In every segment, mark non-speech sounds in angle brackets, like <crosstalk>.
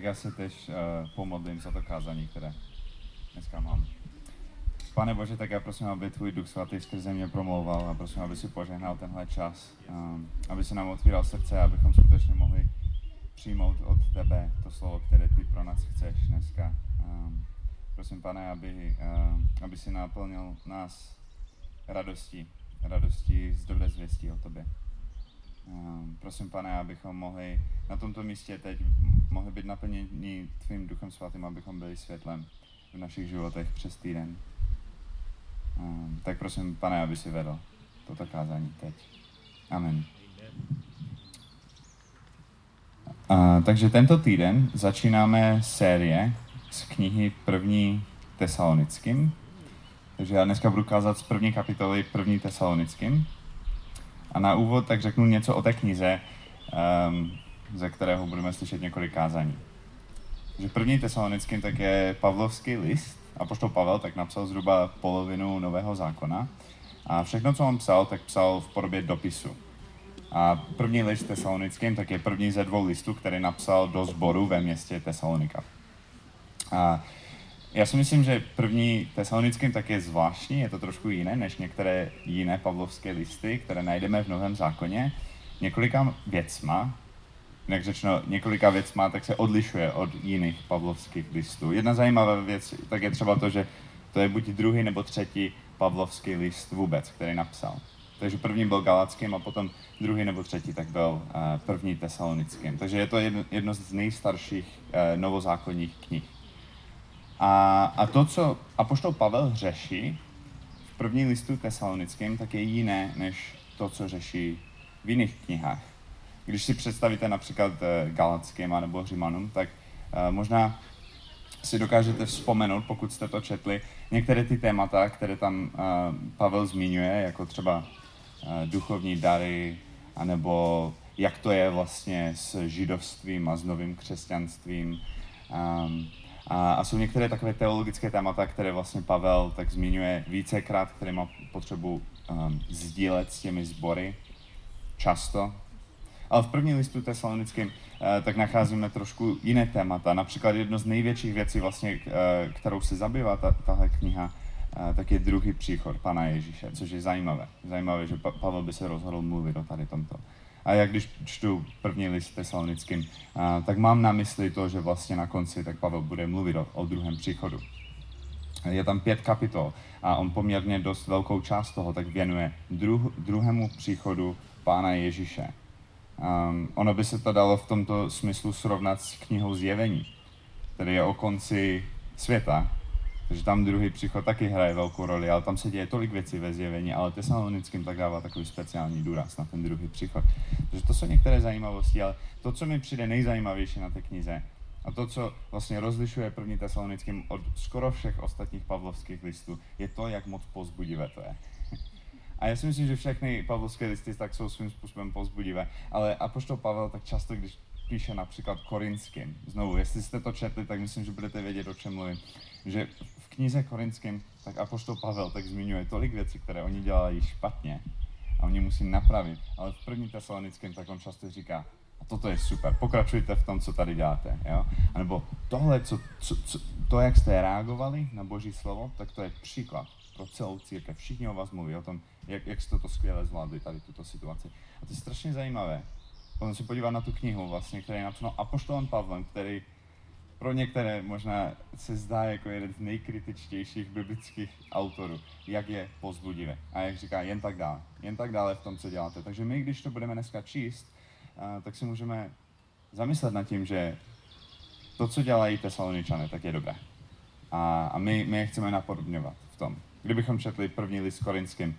tak já se tež uh, pomodlím za to kázání, které dneska mám. Pane Bože, tak já prosím, aby tvůj duch svatý skrze mě promlouval a prosím, aby si požehnal tenhle čas, um, aby si nám otvíral srdce, abychom skutečně mohli přijmout od tebe to slovo, které ty pro nás chceš dneska. Um, prosím, pane, aby, uh, aby si naplnil nás radostí, radostí z dobré zvěstí o tobě. Prosím, pane, abychom mohli na tomto místě teď mohli být naplněni tvým duchem svatým, abychom byli světlem v našich životech přes týden. Um, tak prosím, pane, aby si vedl toto kázání teď. Amen. Uh, takže tento týden začínáme série z knihy první tesalonickým. Takže já dneska budu kázat z první kapitoly první tesalonickým. A na úvod tak řeknu něco o té knize, um, ze kterého budeme slyšet několik kázání. Že první tesalonickým tak je Pavlovský list, a poštol Pavel tak napsal zhruba polovinu Nového zákona. A všechno, co on psal, tak psal v podobě dopisu. A první list tesalonickým tak je první ze dvou listů, který napsal do sboru ve městě Tesalonika. A já si myslím, že první tesalonickým tak je zvláštní, je to trošku jiné než některé jiné pavlovské listy, které najdeme v Novém zákoně. Několika věcma, jak řečeno, několika věcma, tak se odlišuje od jiných pavlovských listů. Jedna zajímavá věc tak je třeba to, že to je buď druhý nebo třetí pavlovský list vůbec, který napsal. Takže první byl galackým a potom druhý nebo třetí tak byl uh, první tesalonickým. Takže je to jedno, z nejstarších uh, novozákonních knih. A, a to, co Apoštol Pavel řeší v první listu tesalonickým, tak je jiné, než to, co řeší v jiných knihách. Když si představíte například eh, Galackým nebo Římanům, tak uh, možná si dokážete vzpomenout, pokud jste to četli, některé ty témata, které tam uh, Pavel zmiňuje, jako třeba duchovní dary, anebo jak to je vlastně s židovstvím a s novým křesťanstvím. Um, a, jsou některé takové teologické témata, které vlastně Pavel tak zmiňuje vícekrát, které má potřebu um, sdílet s těmi sbory často. Ale v první listu tesalonickým uh, tak nacházíme trošku jiné témata. Například jedno z největších věcí, vlastně, uh, kterou se zabývá ta, tahle kniha, uh, tak je druhý příchod Pana Ježíše, což je zajímavé. Zajímavé, že pa- Pavel by se rozhodl mluvit o tady tomto. A jak když čtu první list tesalonickým, tak mám na mysli to, že vlastně na konci tak Pavel bude mluvit o, o druhém příchodu. Je tam pět kapitol a on poměrně dost velkou část toho tak věnuje druh, druhému příchodu Pána Ježíše. Um, ono by se to dalo v tomto smyslu srovnat s knihou Zjevení, který je o konci světa, takže tam druhý příchod taky hraje velkou roli, ale tam se děje tolik věcí ve zjevení, ale tesalonickým tak dává takový speciální důraz na ten druhý příchod. Takže to jsou některé zajímavosti, ale to, co mi přijde nejzajímavější na té knize, a to, co vlastně rozlišuje první tesalonickým od skoro všech ostatních pavlovských listů, je to, jak moc pozbudivé to je. A já si myslím, že všechny pavlovské listy tak jsou svým způsobem pozbudivé, ale apoštol Pavel tak často, když píše například korinským, znovu, jestli jste to četli, tak myslím, že budete vědět, o čem mluvím, že knize Korinským, tak Apoštol Pavel tak zmiňuje tolik věcí, které oni dělají špatně a oni musí napravit. Ale v první tesalonickém tak on často říká, a toto je super, pokračujte v tom, co tady děláte. Jo? A nebo tohle, co, co, co, to, jak jste reagovali na Boží slovo, tak to je příklad pro celou církev. Všichni o vás mluví o tom, jak, jak jste to skvěle zvládli, tady tuto situaci. A to je strašně zajímavé. Potom se podívat na tu knihu, vlastně, která je napsána Apoštolem Pavlem, který pro některé možná se zdá jako jeden z nejkritičtějších biblických autorů, jak je pozbudivé. A jak říká, jen tak dále. Jen tak dále v tom, co děláte. Takže my, když to budeme dneska číst, tak si můžeme zamyslet nad tím, že to, co dělají tesaloničané, tak je dobré. A, a my, my je chceme napodobňovat v tom. Kdybychom četli první list korinským,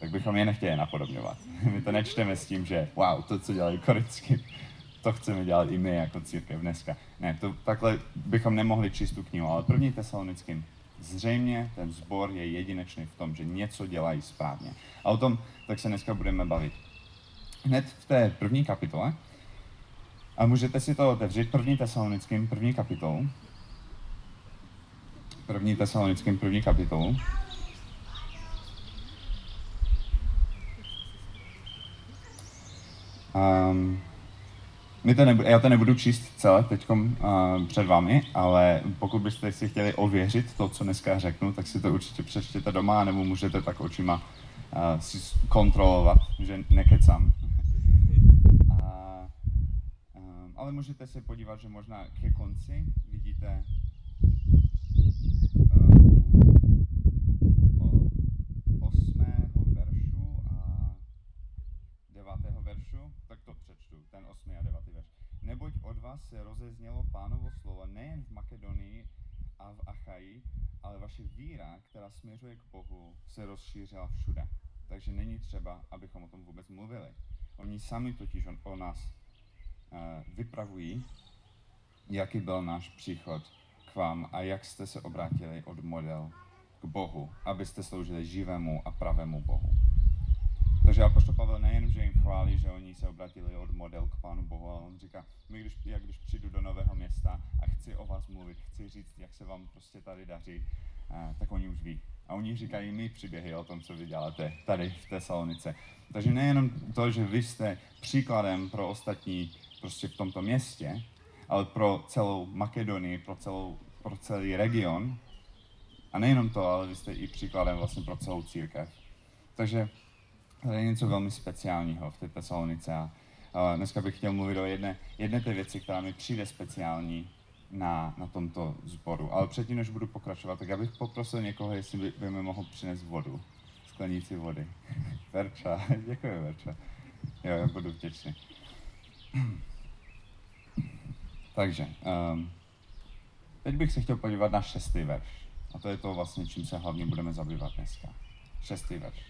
tak bychom je nechtěli napodobňovat. <laughs> My to nečteme s tím, že wow, to, co dělají korinským, <laughs> to chceme dělat i my jako církev dneska. Ne, to, takhle bychom nemohli číst tu knihu, ale první tesalonickým zřejmě ten sbor je jedinečný v tom, že něco dělají správně. A o tom tak se dneska budeme bavit. Hned v té první kapitole, a můžete si to otevřít, první tesalonickým, první kapitolu. První tesalonickým, první kapitolu. Um, my to nebudu, já to nebudu číst celé teď uh, před vámi, ale pokud byste si chtěli ověřit to, co dneska řeknu, tak si to určitě přečtěte doma, nebo můžete tak očima uh, si kontrolovat, že nekecám. <laughs> Uh, um, ale můžete se podívat, že možná ke konci vidíte Neboť od vás se rozeznělo pánovo slovo nejen v Makedonii a v Achaji, ale vaše víra, která směřuje k Bohu, se rozšířila všude. Takže není třeba, abychom o tom vůbec mluvili. Oni sami totiž o nás uh, vypravují, jaký byl náš příchod k vám a jak jste se obrátili od model k Bohu, abyste sloužili živému a pravému Bohu. Takže Apoštol Pavel nejen, že jim chválí, že oni se obratili od model k Pánu Bohu, ale on říká, my když, jak když přijdu do nového města a chci o vás mluvit, chci říct, jak se vám prostě tady daří, eh, tak oni už ví. A oni říkají mi příběhy o tom, co vy děláte tady v té Salonice. Takže nejenom to, že vy jste příkladem pro ostatní prostě v tomto městě, ale pro celou Makedonii, pro, celou, pro celý region. A nejenom to, ale vy jste i příkladem vlastně pro celou církev. Takže to je něco velmi speciálního v té Tesalonice. A, a dneska bych chtěl mluvit o jedné, jedné té věci, která mi přijde speciální na, na tomto sboru. Ale předtím, než budu pokračovat, tak já bych poprosil někoho, jestli by, by mi mohl přinést vodu, sklenici vody. <laughs> Verča, <laughs> děkuji Verča. Jo, já budu vděčný. <clears throat> Takže, um, teď bych se chtěl podívat na šestý verš. A to je to vlastně, čím se hlavně budeme zabývat dneska. Šestý verš.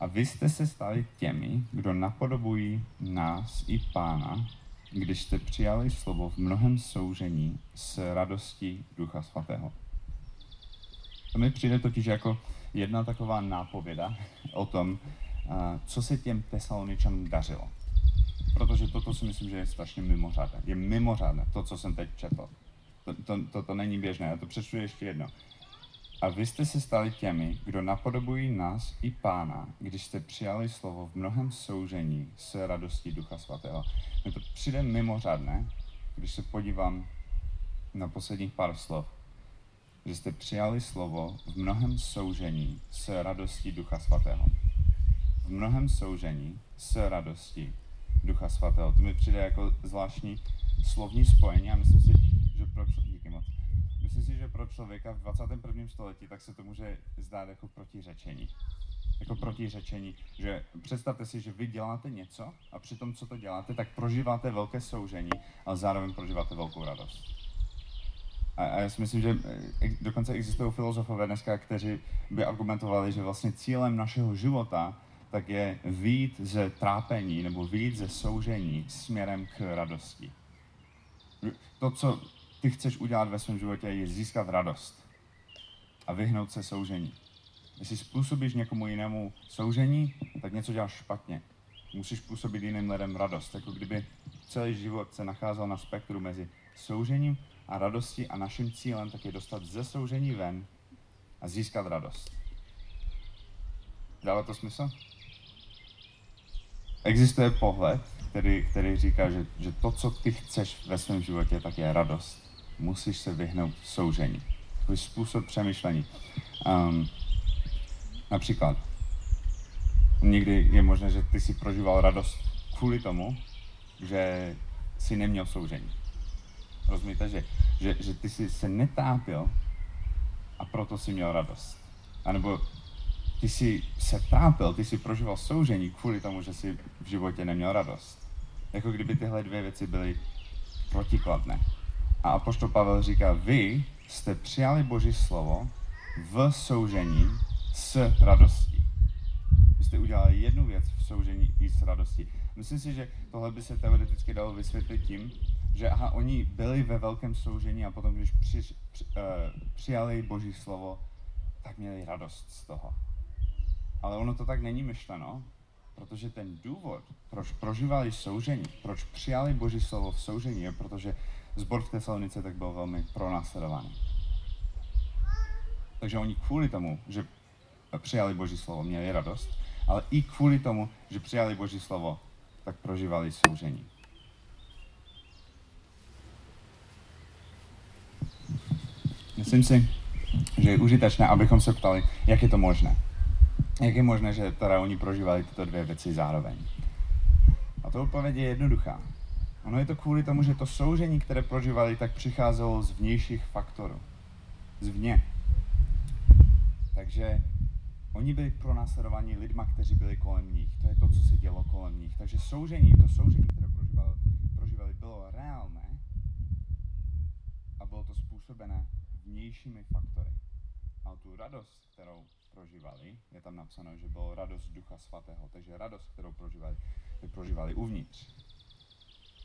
A vy jste se stali těmi, kdo napodobují nás i Pána, když jste přijali slovo v mnohem soužení s radostí Ducha Svatého. To mi přijde totiž jako jedna taková nápověda o tom, co se těm tesaloničanům dařilo. Protože toto si myslím, že je strašně mimořádné. Je mimořádné to, co jsem teď četl. To, to, to, to není běžné. Já to přečtu ještě jedno. A vy jste se stali těmi, kdo napodobují nás i Pána, když jste přijali slovo v mnohem soužení s radostí Ducha Svatého. Mně to přijde mimořádné, když se podívám na posledních pár slov, že jste přijali slovo v mnohem soužení s radostí Ducha Svatého. V mnohem soužení s radostí Ducha Svatého. To mi přijde jako zvláštní slovní spojení a myslím si, že pro, Myslím si, že pro člověka v 21. století tak se to může zdát jako protiřečení. Jako protiřečení, že představte si, že vy děláte něco a při tom, co to děláte, tak prožíváte velké soužení, ale zároveň prožíváte velkou radost. A, a já si myslím, že eh, dokonce existují filozofové dneska, kteří by argumentovali, že vlastně cílem našeho života tak je výjít ze trápení nebo výjít ze soužení směrem k radosti. To, co ty chceš udělat ve svém životě, je získat radost a vyhnout se soužení. Jestli způsobíš někomu jinému soužení, tak něco děláš špatně. Musíš působit jiným lidem radost. Jako kdyby celý život se nacházel na spektru mezi soužením a radostí a naším cílem tak je dostat ze soužení ven a získat radost. Dává to smysl? Existuje pohled, který, který říká, že, že to, co ty chceš ve svém životě, tak je radost musíš se vyhnout soužení. Takový způsob přemýšlení. Um, například, někdy je možné, že ty si prožíval radost kvůli tomu, že si neměl soužení. Rozumíte, že, že, že ty jsi se netápil a proto si měl radost. A nebo ty jsi se tápil, ty jsi prožíval soužení kvůli tomu, že jsi v životě neměl radost. Jako kdyby tyhle dvě věci byly protikladné. A apoštol Pavel říká, vy jste přijali Boží slovo v soužení s radostí. Vy jste udělali jednu věc v soužení i s radostí. Myslím si, že tohle by se teoreticky dalo vysvětlit tím, že aha, oni byli ve velkém soužení a potom, když při, při, uh, přijali Boží slovo, tak měli radost z toho. Ale ono to tak není myšleno, protože ten důvod, proč prožívali soužení, proč přijali Boží slovo v soužení, je protože zbor v Tesalonice tak byl velmi pronásledovaný. Takže oni kvůli tomu, že přijali Boží slovo, měli radost, ale i kvůli tomu, že přijali Boží slovo, tak prožívali soužení. Myslím si, že je užitečné, abychom se ptali, jak je to možné. Jak je možné, že teda oni prožívali tyto dvě věci zároveň? A to odpověď je jednoduchá. Ono je to kvůli tomu, že to soužení, které prožívali, tak přicházelo z vnějších faktorů. Zvně. Takže oni byli pronásledovaní lidma, kteří byli kolem nich. To je to, co se dělo kolem nich. Takže soužení, to soužení, které prožívali, prožívali bylo reálné a bylo to způsobené vnějšími faktory. A tu radost, kterou prožívali, je tam napsáno, že bylo radost Ducha Svatého. Takže radost, kterou prožívali, prožívali uvnitř.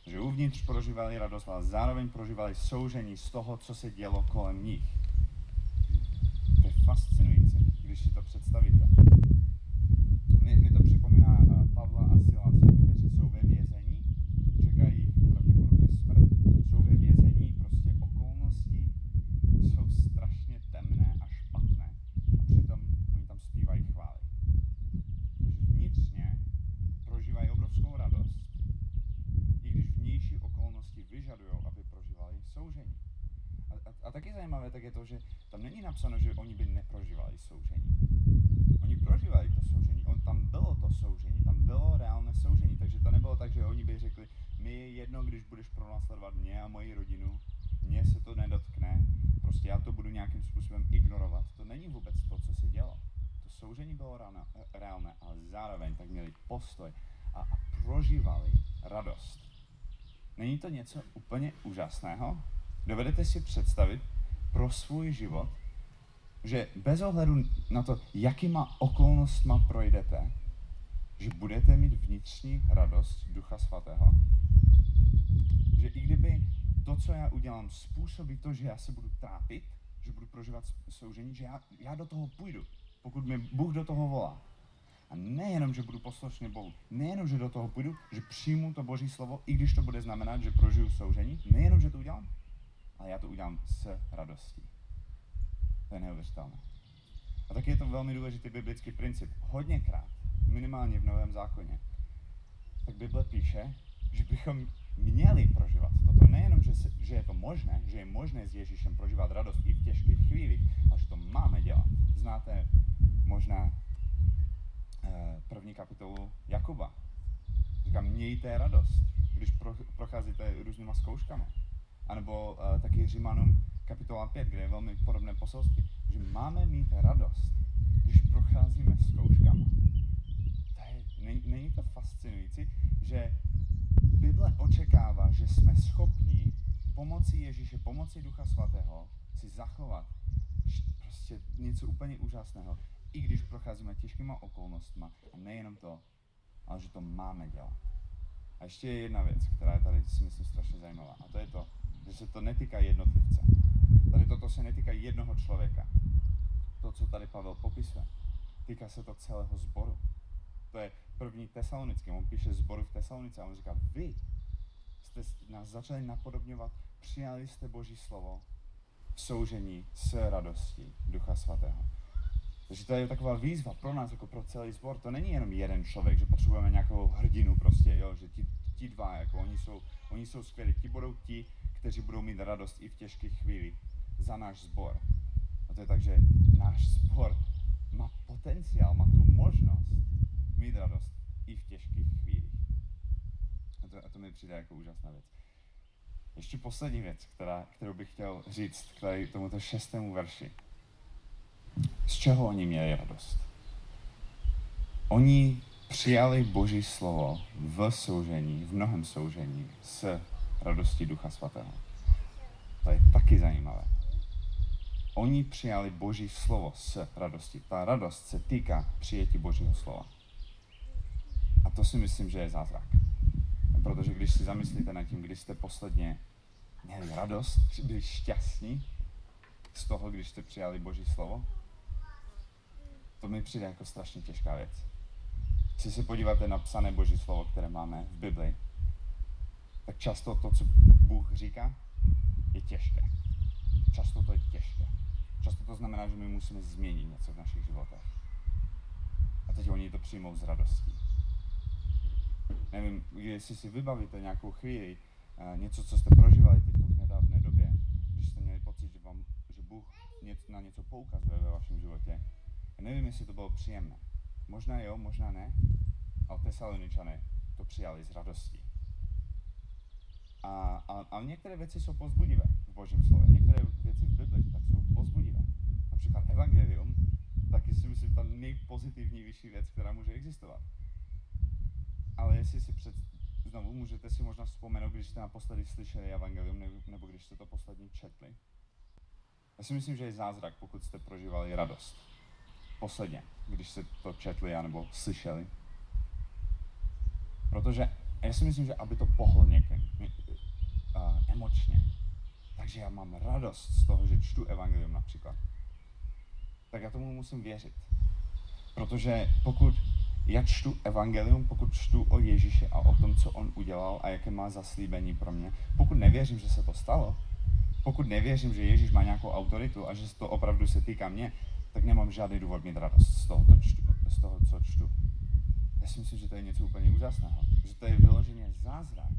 Takže uvnitř prožívali radost, ale zároveň prožívali soužení z toho, co se dělo kolem nich. To je fascinující, když si to představíte. Mi, mi to připomíná uh, Pavla a Silase, kteří jsou ve vězení, čekají pravděpodobně smrt, jsou ve vězení, prostě okolnosti jsou strašně temné a špatné a přitom oni tam zpívají chvály. Takže vnitřně prožívají obrovskou radost, i když vnější okolnosti vyžadují, aby prožívali soužení. A, taky zajímavé tak je to, že tam není napsáno, že oni by neprožívali soužení. Oni prožívali to soužení, on, tam bylo to soužení, tam bylo reálné soužení, takže to nebylo tak, že oni by řekli, je jedno, když budeš pronásledovat mě a moji rodinu, mně se to nedotkne, prostě já to budu nějakým způsobem ignorovat. To není vůbec to, co se dělo. To soužení bylo reálné, reálné ale zároveň tak měli postoj a, a prožívali radost. Není to něco úplně úžasného? Dovedete si představit pro svůj život, že bez ohledu na to, jakýma okolnostma projdete, že budete mít vnitřní radost Ducha Svatého? Že i kdyby to, co já udělám, způsobí to, že já se budu trápit, že budu prožívat soužení, že já, já do toho půjdu, pokud mi Bůh do toho volá. A nejenom, že budu poslušný Bohu, nejenom, že do toho půjdu, že přijmu to Boží slovo, i když to bude znamenat, že prožiju soužení, nejenom, že to udělám, ale já to udělám s radostí. To je neuvěřitelné. A taky je to velmi důležitý biblický princip. Hodněkrát, minimálně v Novém zákoně, tak Bible píše, že bychom měli prožívat toto. Nejenom, že, se, že je to možné, že je možné s Ježíšem prožívat radost i v těžkých chvílích, ale že to máme dělat. Znáte možná eh, první kapitolu Jakuba. Říkám, mějte radost, když pro, procházíte různýma zkouškami. A nebo uh, taky Římanům kapitola 5, kde je velmi podobné poselství, že máme mít radost, když procházíme zkouškama. To je, není, není to fascinující, že Bible očekává, že jsme schopni pomocí Ježíše, pomocí Ducha Svatého si zachovat prostě něco úplně úžasného, i když procházíme těžkýma okolnostma a nejenom to, ale že to máme dělat. A ještě je jedna věc, která je tady, si myslím, strašně zajímavá. A to je to, že se to netýká jednotlivce. Tady toto se netýká jednoho člověka. To, co tady Pavel popisuje. Týká se to celého sboru. To je první tesalonický. On píše zboru v Tesalonice a on říká, vy jste nás začali napodobňovat, přijali jste Boží slovo v soužení s radostí Ducha Svatého. Takže to je taková výzva pro nás, jako pro celý sbor. To není jenom jeden člověk, že potřebujeme nějakou hrdinu prostě, jo, že ti, ti dva, jako oni jsou, oni jsou skvělí. Ti budou ti, kteří budou mít radost i v těžkých chvílích za náš sbor. A to je tak, že náš sbor má potenciál, má tu možnost mít radost i v těžkých chvílích. A to, a to mi přijde jako úžasná věc. Ještě poslední věc, která, kterou bych chtěl říct k tomuto šestému verši. Z čeho oni měli radost? Oni přijali Boží slovo v soužení, v mnohem soužení s radostí Ducha Svatého. To je taky zajímavé. Oni přijali Boží slovo s radostí. Ta radost se týká přijetí Božího slova. A to si myslím, že je zázrak. Protože když si zamyslíte nad tím, kdy jste posledně měli radost, byli šťastní z toho, když jste přijali Boží slovo, to mi přijde jako strašně těžká věc. Když se podíváte na psané Boží slovo, které máme v Bibli, tak často to, co Bůh říká, je těžké. Často to je těžké. Často to znamená, že my musíme změnit něco v našich životech. A teď oni to přijmou s radostí. Nevím, jestli si vybavíte nějakou chvíli, něco, co jste prožívali teď v nedávné době, když jste měli pocit, poukazuje ve vašem životě. Já nevím, jestli to bylo příjemné. Možná jo, možná ne, ale tesaloničané to přijali s radostí. A, a, a některé věci jsou pozbudivé v Božím slově. Některé věci v Bibli tak jsou pozbudivé. Například Evangelium, taky si myslím ta nejpozitivnější věc, která může existovat. Ale jestli si před, znovu můžete si možná vzpomenout, když jste naposledy slyšeli Evangelium, nebo když jste to poslední četli. Já si myslím, že je zázrak, pokud jste prožívali radost. Posledně, když jste to četli anebo slyšeli. Protože já si myslím, že aby to pohlo někým uh, emočně, takže já mám radost z toho, že čtu evangelium například, tak já tomu musím věřit. Protože pokud já čtu evangelium, pokud čtu o Ježíši a o tom, co on udělal a jaké má zaslíbení pro mě, pokud nevěřím, že se to stalo, pokud nevěřím, že Ježíš má nějakou autoritu a že to opravdu se týká mě, tak nemám žádný důvod mít radost z čtu, z toho co čtu. Si myslím, že to je něco úplně úžasného. Že to je vyloženě zázrak,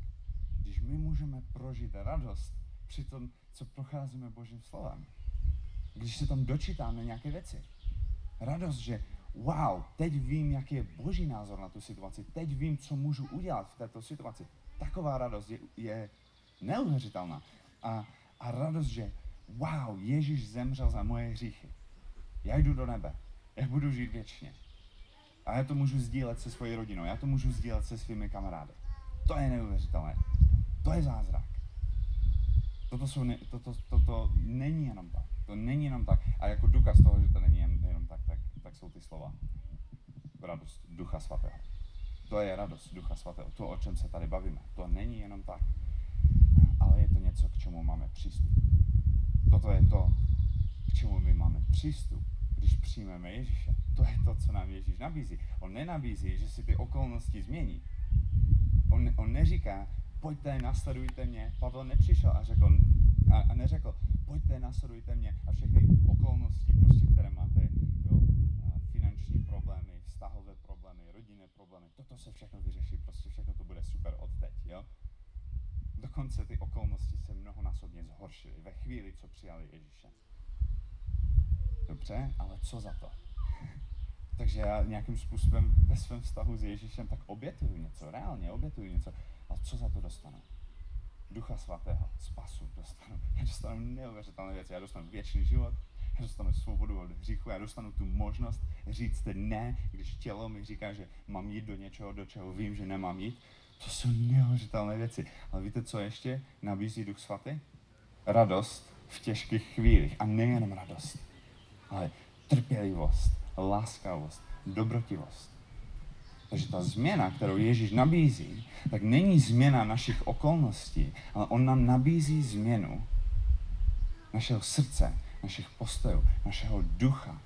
když my můžeme prožít radost při tom, co procházíme Božím slovem. Když se tam dočítáme nějaké věci. Radost, že wow, teď vím, jaký je Boží názor na tu situaci, teď vím, co můžu udělat v této situaci. Taková radost je, je neuvěřitelná. A, a radost, že wow, Ježíš zemřel za moje hříchy. Já jdu do nebe. Já budu žít věčně. A já to můžu sdílet se svojí rodinou, já to můžu sdílet se svými kamarády. To je neuvěřitelné. To je zázrak. Toto, jsou ne, toto, toto není jenom tak. To není jenom tak. A jako důkaz toho, že to není jen, jenom tak, tak, tak jsou ty slova. Radost Ducha Svatého. To je radost Ducha Svatého. To, o čem se tady bavíme. To není jenom tak. Ale je to něco, k čemu máme přístup. Toto je to, k čemu my máme přístup když přijmeme Ježíše. To je to, co nám Ježíš nabízí. On nenabízí, že si ty okolnosti změní. On, on neříká, pojďte, nasledujte mě. Pavel nepřišel a řekl, a, a neřekl, pojďte, nasledujte mě a všechny okolnosti, prostě, které máte, jo, finanční problémy, vztahové problémy, rodinné problémy, toto se všechno vyřeší, prostě všechno to bude super od teď, jo. Dokonce ty okolnosti se mnohonásobně zhoršily ve chvíli, co přijali Ježíše. Dobře, ale co za to? <laughs> Takže já nějakým způsobem ve svém vztahu s Ježíšem tak obětuju něco, reálně obětuju něco. Ale co za to dostanu? Ducha svatého, spasu dostanu. <laughs> Já dostanu neuvěřitelné věci. Já dostanu věčný život, já dostanu svobodu od hříchu, já dostanu tu možnost říct ne, když tělo mi říká, že mám jít do něčeho, do čeho vím, že nemám jít. To jsou neuvěřitelné věci. Ale víte, co ještě nabízí Duch svatý? Radost v těžkých chvílích. A nejenom radost ale trpělivost, láskavost, dobrotivost. Takže ta změna, kterou Ježíš nabízí, tak není změna našich okolností, ale on nám nabízí změnu našeho srdce, našich postojů, našeho ducha.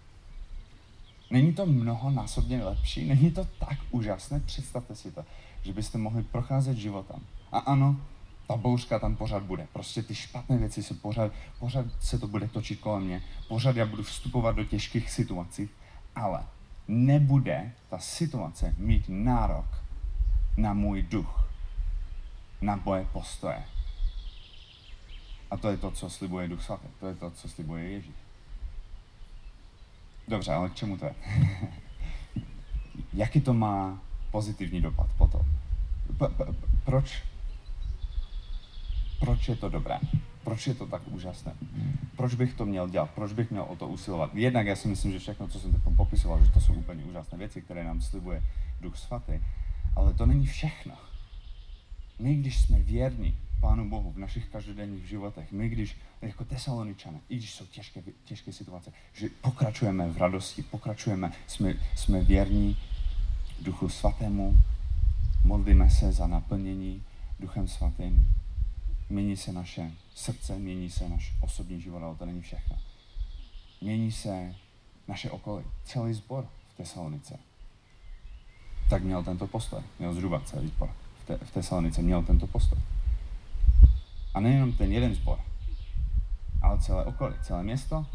Není to mnohonásobně lepší? Není to tak úžasné? Představte si to, že byste mohli procházet životem. A ano, ta bouřka tam pořád bude. Prostě ty špatné věci se pořád, pořád se to bude točit kolem mě. Pořád já budu vstupovat do těžkých situací, ale nebude ta situace mít nárok na můj duch, na moje postoje. A to je to, co slibuje Duch Svatý. To je to, co slibuje Ježíš. Dobře, ale k čemu to je? <laughs> Jaký to má pozitivní dopad potom? proč proč je to dobré? Proč je to tak úžasné? Proč bych to měl dělat? Proč bych měl o to usilovat? Jednak já si myslím, že všechno, co jsem teď popisoval, že to jsou úplně úžasné věci, které nám slibuje Duch Svatý. Ale to není všechno. My, když jsme věrní Pánu Bohu v našich každodenních životech, my, když jako tesaloničané, i když jsou těžké, těžké situace, že pokračujeme v radosti, pokračujeme, jsme, jsme věrní Duchu Svatému, modlíme se za naplnění Duchem Svatým, Mění se naše srdce, mění se náš osobní život, ale to není všechno. Mění se naše okolí, celý sbor v Tesalonice. Tak měl tento postoj, měl zhruba celý sbor v, te, v Tesalonice, měl tento postoj. A nejenom ten jeden sbor, ale celé okolí, celé město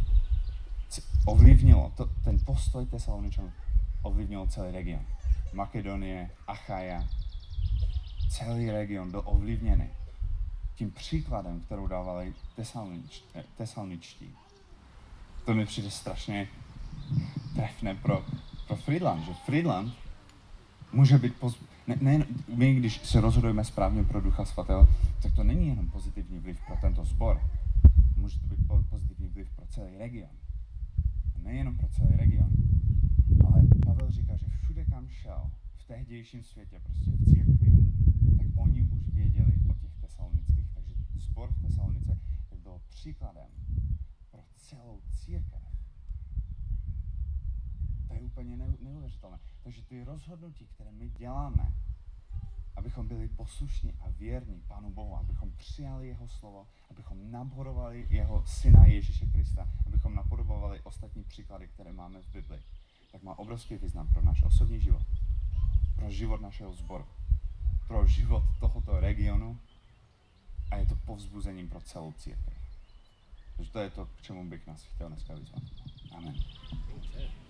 ovlivnilo, to, ten postoj Tesaloničanů ovlivnil celý region. Makedonie, Achaja, celý region byl ovlivněný tím příkladem, kterou dávali tesalnič, tesalničtí. to mi přijde strašně trefné pro, pro Friedland, že Friedland může být poz... ne, ne, my, když se rozhodujeme správně pro Ducha Svatého, tak to není jenom pozitivní vliv pro tento sbor. Může to být pozitivní vliv pro celý region. Nejenom pro celý region. Ale Pavel říká, že všude, kam šel, v tehdějším světě, prostě v církvi, tak oni už věděli o těch tesalonických. Takže sbor v Tesalonice tak byl příkladem pro celou církev. To je úplně neuvěřitelné. Takže ty rozhodnutí, které my děláme, abychom byli poslušní a věrní Pánu Bohu, abychom přijali Jeho slovo, abychom naborovali Jeho Syna Ježíše Krista, abychom napodobovali ostatní příklady, které máme v Bibli, tak má obrovský význam pro náš osobní život, pro život našeho sboru, pro život tohoto regionu a je to povzbuzením pro celou církev. Takže to je to, k čemu bych nás chtěl dneska vyzvat. Amen. Okay.